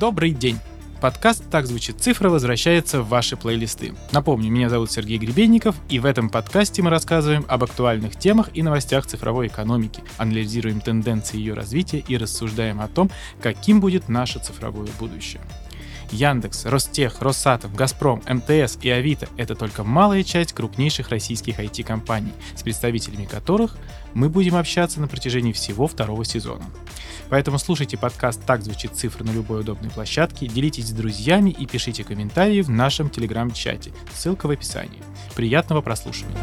Добрый день! Подкаст «Так звучит цифра» возвращается в ваши плейлисты. Напомню, меня зовут Сергей Гребенников, и в этом подкасте мы рассказываем об актуальных темах и новостях цифровой экономики, анализируем тенденции ее развития и рассуждаем о том, каким будет наше цифровое будущее. Яндекс, Ростех, Росатом, Газпром, МТС и Авито — это только малая часть крупнейших российских IT-компаний, с представителями которых мы будем общаться на протяжении всего второго сезона. Поэтому слушайте подкаст «Так звучит цифра» на любой удобной площадке, делитесь с друзьями и пишите комментарии в нашем телеграм-чате. Ссылка в описании. Приятного прослушивания.